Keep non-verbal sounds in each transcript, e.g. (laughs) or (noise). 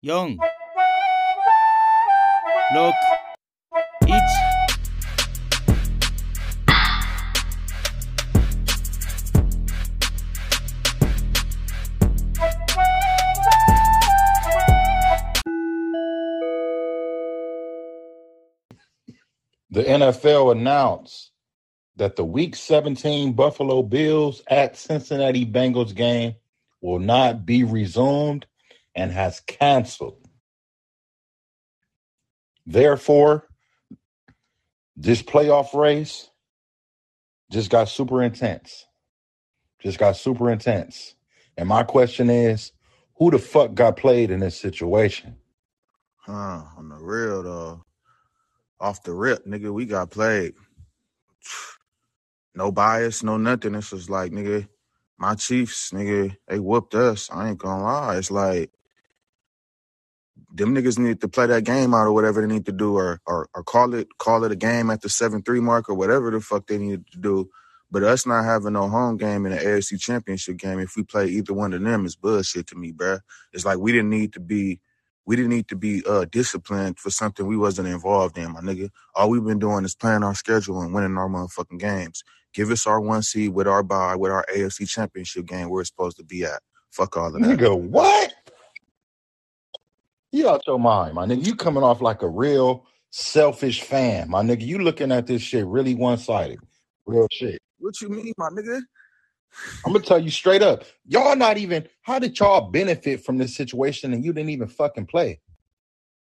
영 look. Each The NFL announced that the Week 17 Buffalo Bills at Cincinnati Bengals game will not be resumed and has canceled. Therefore, this playoff race just got super intense. Just got super intense. And my question is who the fuck got played in this situation? Huh, on the real though. Off the rip, nigga, we got played. No bias, no nothing. It's just like, nigga, my Chiefs, nigga, they whooped us. I ain't gonna lie. It's like them niggas need to play that game out or whatever they need to do, or or, or call it call it a game at the seven three mark or whatever the fuck they need to do. But us not having no home game in the AFC Championship game, if we play either one of them, is bullshit to me, bruh. It's like we didn't need to be we didn't need to be uh disciplined for something we wasn't involved in, my nigga. All we've been doing is playing our schedule and winning our motherfucking games. Give us our one seed with our bye, with our AFC Championship game where it's supposed to be at. Fuck all of that. Nigga, what? You out your mind, my nigga. You coming off like a real selfish fan, my nigga. You looking at this shit really one sided. Real shit. What you mean, my nigga? I'm gonna tell you straight up. Y'all not even how did y'all benefit from this situation and you didn't even fucking play?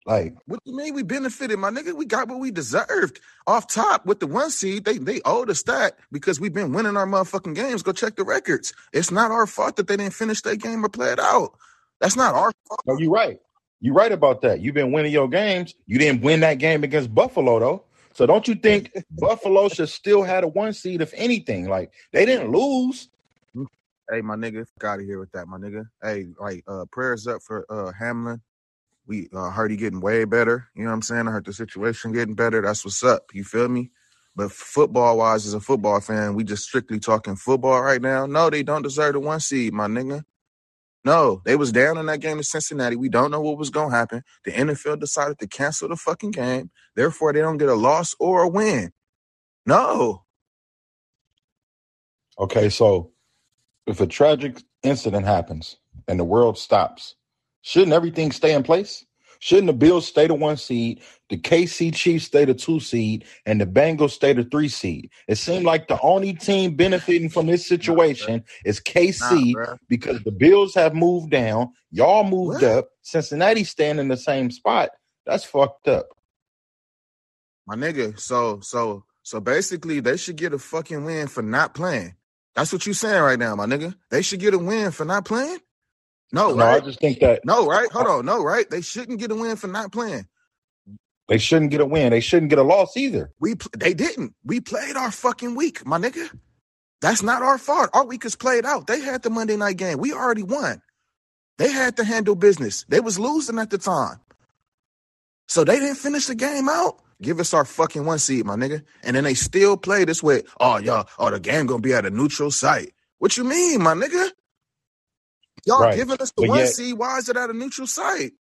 Like, What you mean we benefited, my nigga? We got what we deserved off top with the one seed. They they owed us that because we've been winning our motherfucking games. Go check the records. It's not our fault that they didn't finish their game or play it out. That's not our fault. no, you right. You right about that. You've been winning your games. You didn't win that game against Buffalo though. So don't you think (laughs) Buffalo should still had a one seed if anything? Like they didn't lose. Hey, my nigga, got out of here with that, my nigga. Hey, like uh prayers up for uh Hamlin. We uh, heard he getting way better. You know what I'm saying? I heard the situation getting better. That's what's up. You feel me? But football wise, as a football fan, we just strictly talking football right now. No, they don't deserve the one seed, my nigga. No, they was down in that game in Cincinnati. We don't know what was gonna happen. The NFL decided to cancel the fucking game. Therefore, they don't get a loss or a win. No. Okay, so if a tragic incident happens and the world stops, shouldn't everything stay in place? Shouldn't the Bills stay the one seed, the KC Chiefs stay the two seed, and the Bengals stay the three seed? It seemed like the only team benefiting from this Nah, situation is KC bruh. because the Bills have moved down, y'all moved What? up, Cincinnati staying in the same spot. That's fucked up. My nigga. So so so basically they should get a fucking win for not playing. That's what you saying right now, my nigga. They should get a win for not playing? No, No, I just think that No, right? Hold on. No, right? They shouldn't get a win for not playing. they shouldn't get a win. They shouldn't get a loss either. We pl- they didn't. We played our fucking week, my nigga. That's not our fault. Our week is played out. They had the Monday night game. We already won. They had to handle business. They was losing at the time. So they didn't finish the game out. Give us our fucking one seed, my nigga. And then they still play this way. Oh, y'all, oh, the game gonna be at a neutral site. What you mean, my nigga? Y'all Right. giving us the But one yet, seed. Why is it at a neutral site?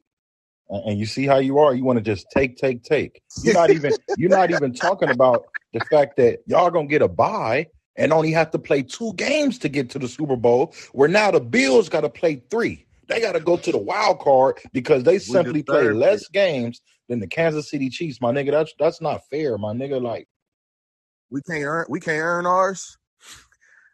and and you see how you are. You want to just take, take, take. You're not even. You're not even talking about the fact that y'all gonna get a bye and only have to play two games to get to the Super Bowl. Where now the Bills got to play three. They got to go to the wild card because they we simply play deserved it. less games than the Kansas City Chiefs. My nigga, that's that's not fair. My nigga, like We can't earn. We can't earn ours.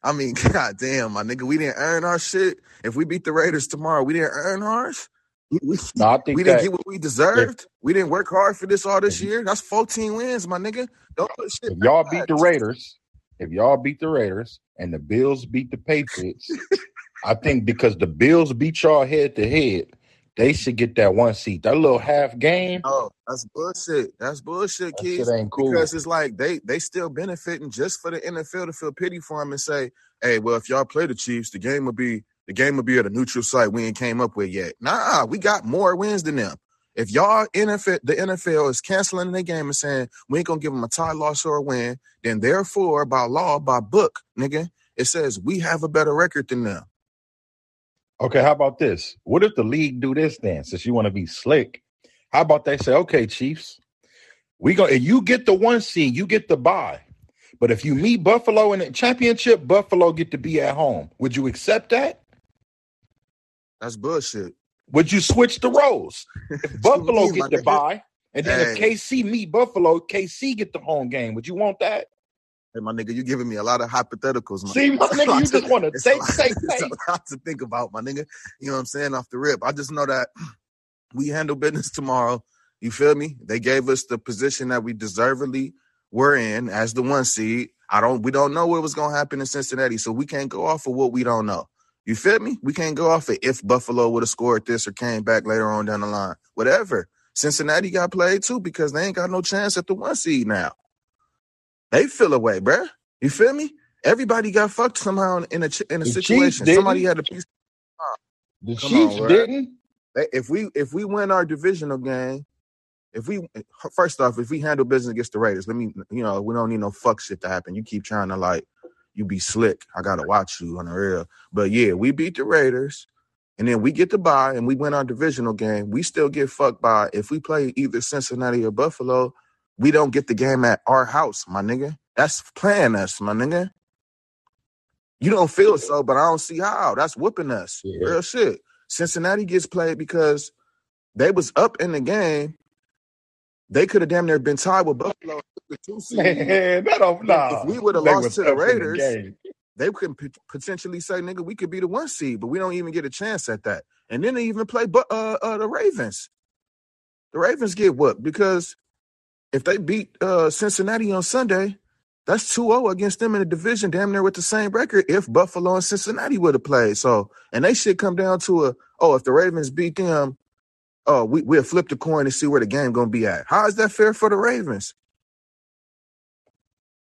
I mean, (laughs) god damn, my nigga, we didn't earn our shit. If we beat the Raiders tomorrow, we didn't earn ours. (laughs) We, we, no, I we didn't get what we deserved. We didn't work hard for this all this year. That's 14 wins, my nigga. Don't put shit if y'all beat the Raiders, if y'all beat the Raiders and the Bills beat the Patriots, (laughs) I think because the Bills beat y'all head to head, they should get that one seat. That little half game, No, that's bullshit. That's bullshit, that kids. ain't cool. Because it's like they they still benefiting just for the NFL to feel pity for them and say, "Hey, well, if y'all play the Chiefs, the game will be the game will be at a neutral site we ain't came up with yet." Nah, we got more wins than them. If y'all NFL, the NFL is canceling their game and saying we ain't gonna give them a tie, loss, or a win, then therefore, by law, by book, nigga, it says we have a better record than them. Okay, how about this? What if the league do this then? Since you want to be slick, how about they say, okay, Chiefs, we go. If you get the one seed, you get the bye. But if you meet Buffalo in the championship, Buffalo get to be at home. Would you accept that? That's bullshit. Would you switch the roles? (laughs) If Buffalo get the nigga? bye, and then if KC meet Buffalo, KC get the home game. Would you want that? Hey, my nigga, you giving me a lot of hypotheticals, man. See, my nigga, you just want to It's take, a take, (laughs) it's take. a lot to think about, my nigga. You know what I'm saying? Off the rip. I just know that we handle business tomorrow. You feel me? They gave us the position that we deservedly were in as the one seed. I don't we don't know what was gonna happen in Cincinnati, so we can't go off of what we don't know. You feel me? We can't go off of if Buffalo would have scored this or came back later on down the line. Whatever. Cincinnati got played too because they ain't got no chance at the one seed now. They feel away, bruh. You feel me? Everybody got fucked somehow in a in a The situation. Somebody had a piece. The Come Chiefs on, didn't. If we if we win our divisional game, if we first off, if we handle business against the Raiders, let me you know we don't need no fuck shit to happen. You keep trying to like you be slick. I gotta watch you on the real. But yeah, we beat the Raiders, and then we get the bye and we win our divisional game. We still get fucked by if we play either Cincinnati or Buffalo. We don't get the game at our house, my nigga. That's playing us, my nigga. You don't feel so, but I don't see how. That's whooping us. Yeah. Real shit. Cincinnati gets played because they was up in the game. They could have damn near been tied with Buffalo. The. (laughs) Man, that don't nah. If we would've lost to the Raiders, game. They could p- potentially say, "Nigga, we could be the one seed," but we don't even get a chance at that. And then they even play, uh, uh, the Ravens. The Ravens get whooped because if they beat uh, Cincinnati on Sunday, that's 2-0 against them in the division, damn near with the same record. If Buffalo and Cincinnati would have played, so and they should come down to a oh, if the Ravens beat them, oh, we we'll flip the coin and see where the game gonna be at. How is that fair for the Ravens?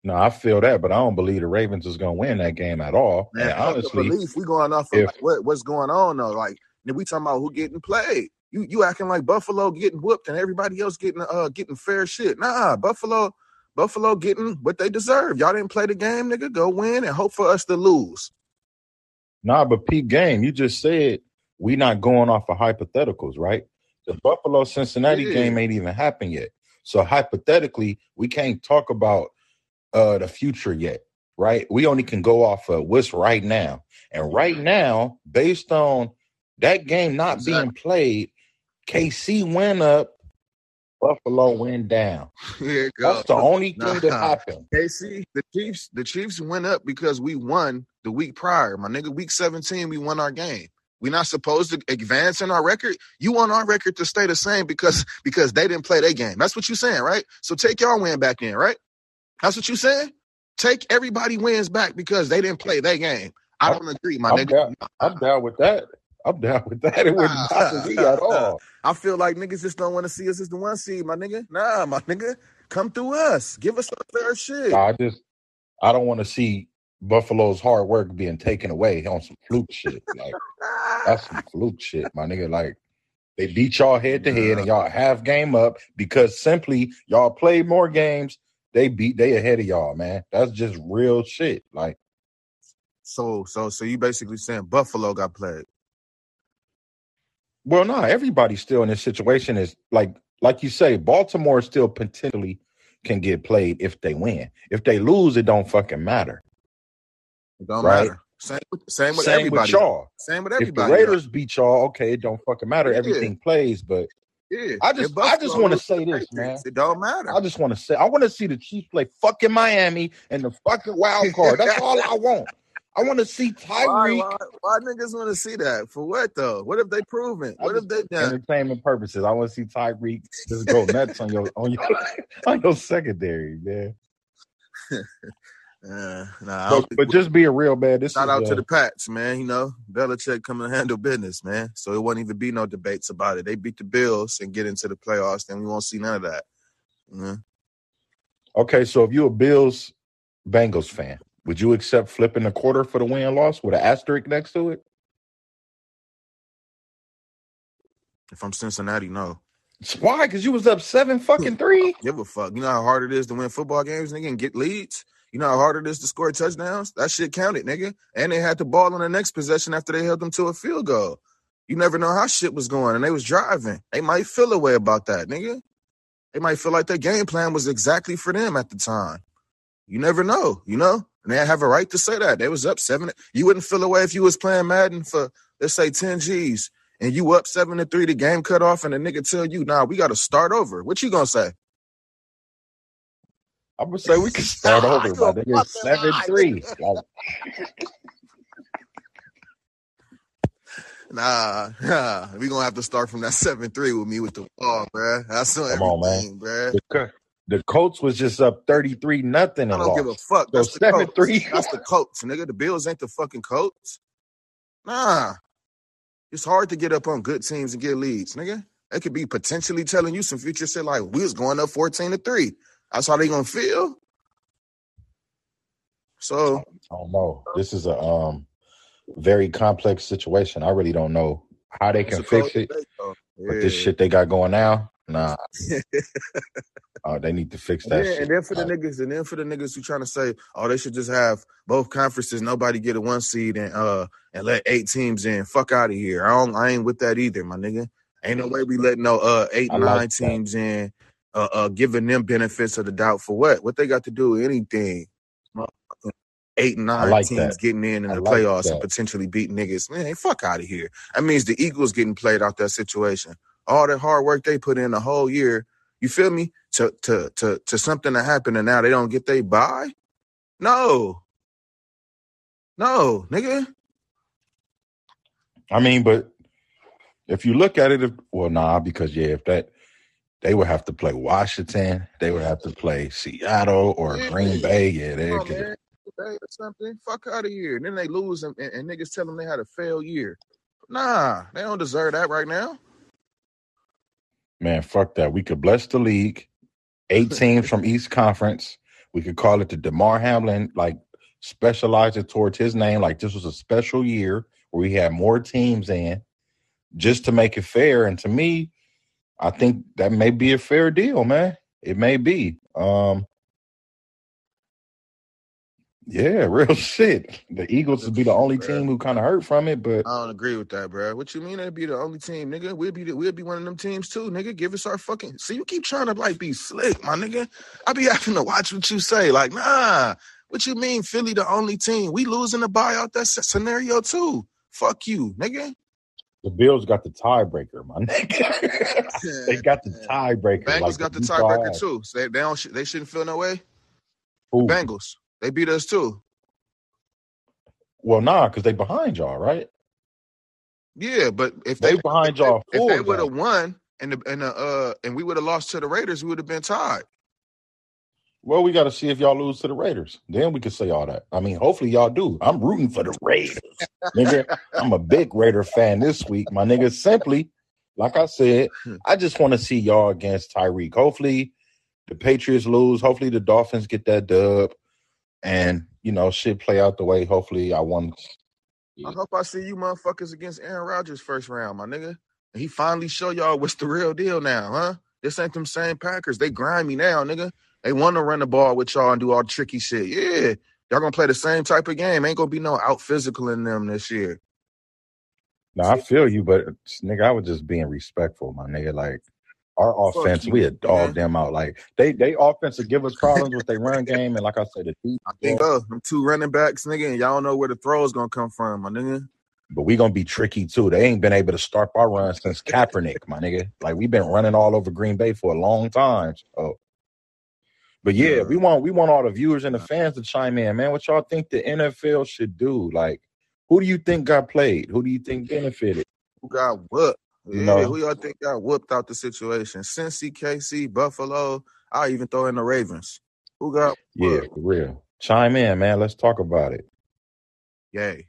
No, I feel that, but I don't believe the Ravens is gonna win that game at all. Man, and honestly, belief. we going off of if- like, what, what's going on though. Like we talking about who getting played. You you acting like Buffalo getting whooped and everybody else getting uh getting fair shit. Nah, Buffalo Buffalo getting what they deserve. Y'all didn't play the game, nigga. Go win and hope for us to lose. nah, but peak game, you just said we not going off of hypotheticals, right? The Buffalo Cincinnati Yeah. game ain't even happened yet. So hypothetically, we can't talk about uh the future yet, right? We only can go off of what's right now. And right now, based on that game not being played, KC went up, Buffalo went down. That's the only thing that happened. KC, the Chiefs, the Chiefs went up because we won the week prior. My nigga, week 17, we won our game. We're not supposed to advance in our record. You want our record to stay the same because because they didn't play their game. That's what you're saying, right? So take y'all win back in, right? That's what you're saying? Take everybody wins back because they didn't play their game. I don't agree, my I'm nigga. down, I'm down with that. I'm down with that. It wouldn't bother me at all. (laughs) I feel like niggas just don't want to see us as the one seed, my nigga. Nah, my nigga. Come through us. Give us a fair shit. I just I don't want to see Buffalo's hard work being taken away on some fluke shit. Like that's some fluke shit, my nigga. Like they beat y'all head to head and y'all half game up because simply y'all played more games. They beat they ahead of y'all, man. That's just real shit. Like So, so, so you basically saying Buffalo got played? Well, no, everybody still in this situation is like like you say, Baltimore still potentially can get played if they win. If they lose, it don't fucking matter. It don't Right. matter. Same, with, same with Same everybody. with y'all. Same with everybody. If the. Raiders beat y'all, okay, it don't fucking matter. Yeah. Everything plays, but yeah. I just- I just wanna say this, man. It don't matter. I just want to say I want to see the Chiefs play fucking Miami and the fucking wild card. That's all I want. (laughs) (laughs) I want to see why, Tyreek why, why niggas want to see that? For what though? What if they proven? I What have they done? entertainment purposes. I want to see Tyreek just go nuts on your on your (laughs) on your secondary, man. Uh, (laughs) nah, But, don't but just being real, man. This Shout is, out uh, to the Pats, man. You know, Belichick coming to handle business, man. So it won't even be no debates about it. They beat the Bills and get into the playoffs, then we won't see none of that. Mhm. okay. So if you're a Bills Bengals fan, would you accept flipping a quarter for the win and loss with an asterisk next to it? If I'm Cincinnati, no. Why? Because you was up seven fucking three. Give a fuck. You know how hard it is to win football games, nigga, and get leads? You know how hard it is to score touchdowns? That shit counted, nigga. And they had the ball on the next possession after they held them to a field goal. You never know how shit was going, and they was driving. They might feel a way about that, nigga. They might feel like their game plan was exactly for them at the time. You never know, you know? And they have a right to say that. They was up seven. You wouldn't feel away if you was playing Madden for, let's say, 10 G's and you up seven to three, the game cut off, and the nigga tell you, nah, we gotta start over. What you gonna say? I'm gonna say we can start Nah, over, you my nigga. Seven lie, three. (laughs) Nah, nah, we gonna have to start from that seven three with me with the ball, bruh. That's on Come on, man. everything, bruh. The, Colts was just up 33 nothing I don't give a lost. fuck. So That's the seven Colts. three. (laughs) That's the Colts, nigga. The Bills ain't the fucking Colts. Nah, it's hard to get up on good teams and get leads, nigga. They could be potentially telling you some future shit like we was going up fourteen to three. That's how they gonna feel. So I don't know. This is a um very complex situation. I really don't know how they can fix it. debate, though. But this shit they got going now, nah. Uh, (laughs) they need to fix that then, shit. and then for the niggas, and then for the niggas who trying to say, oh, they should just have both conferences, nobody get a one seed and uh and let eight teams in. Fuck out of here. I don't I ain't with that either, my nigga. Ain't no way we let no uh eight I and like nine that. teams in, uh uh giving them benefits of the doubt for what? What they got to do with anything? Eight nine like teams that. getting in in I the like playoffs and potentially beating niggas. Man, fuck out of here. That means the Eagles getting played out that situation. All the hard work they put in the whole year, you feel me? To to to to something that happened and now they don't get they buy? No, no, nigga. I mean, but if you look at it, if, well, nah, because yeah, if that they would have to play Washington, they would have to play Seattle or Yeah, Green Bay. Yeah, they come on, could. man. Today or something. Fuck out of here. And then they lose and, and, and niggas tell them they had a fail year. Nah, they don't deserve that right now. Man, fuck that. We could bless the league. Eight (laughs) teams from each conference. We could call it the Damar Hamlin, like specialize it towards his name. Like this was a special year where we had more teams in, just to make it fair. And to me, I think that may be a fair deal, man. It may be. Um, yeah, real (laughs) shit. The Eagles would be the only Bruh. team who kind of hurt from it, but I don't agree with that, bro. What you mean they'd be the only team, nigga? We'll be the, we'll be one of them teams too, nigga. Give us our fucking. See, you keep trying to like be slick, my nigga. I be (laughs) having to watch what you say. Like, nah. What you mean, Philly the only team? We losing the buyout that scenario too. Fuck you, nigga. the Bills got the tiebreaker, my nigga. (laughs) they got the tiebreaker. Bengals like got the tiebreaker too. So they, they don't sh- they shouldn't feel no way. Bengals. They beat us too. Well, nah, because they behind y'all, right? Yeah, but if They they behind y'all if full they would have won and the and the uh and we would have lost to the Raiders, we would have been tied. Well, we got to see if y'all lose to the Raiders. Then we can say all that. I mean, hopefully y'all do. I'm rooting for the Raiders, nigga. I'm a big Raider fan this week, my nigga. Simply, like I said, I just want to see y'all against Tyreek. Hopefully, the Patriots lose. Hopefully, the Dolphins get that dub, and you know, shit play out the way. Hopefully, I won. I hope I see you motherfuckers against Aaron Rodgers first round, my nigga. And he finally show y'all what's the real deal now, huh? This ain't them same Packers. They grimy now, nigga. They want to run the ball with y'all and do all the tricky shit. Yeah. Y'all gonna play the same type of game. Ain't gonna be no out physical in them this year. No, I feel you, but nigga, I was just being respectful, my nigga. Like our offense, we had dogged nigga. them out. Like they, they offense will give us problems with their run game, and like I said, the deep. I think uh, them two running backs, nigga, and y'all don't know where the throw is gonna come from, my nigga. But we gonna be tricky too. They ain't been able to start our run since Kaepernick, my nigga. Like we've been running all over Green Bay for a long time. So, but yeah, we want we want all the viewers and the fans to chime in, man. What y'all think the NFL should do? Like, who do you think got played? Who do you think benefited? Who got whooped? You Yeah, who y'all think got whooped out the situation? Cincy, KC, Buffalo. I'll even throw in the Ravens. Who got Yeah, for real. Chime in, man. Let's talk about it. Yay.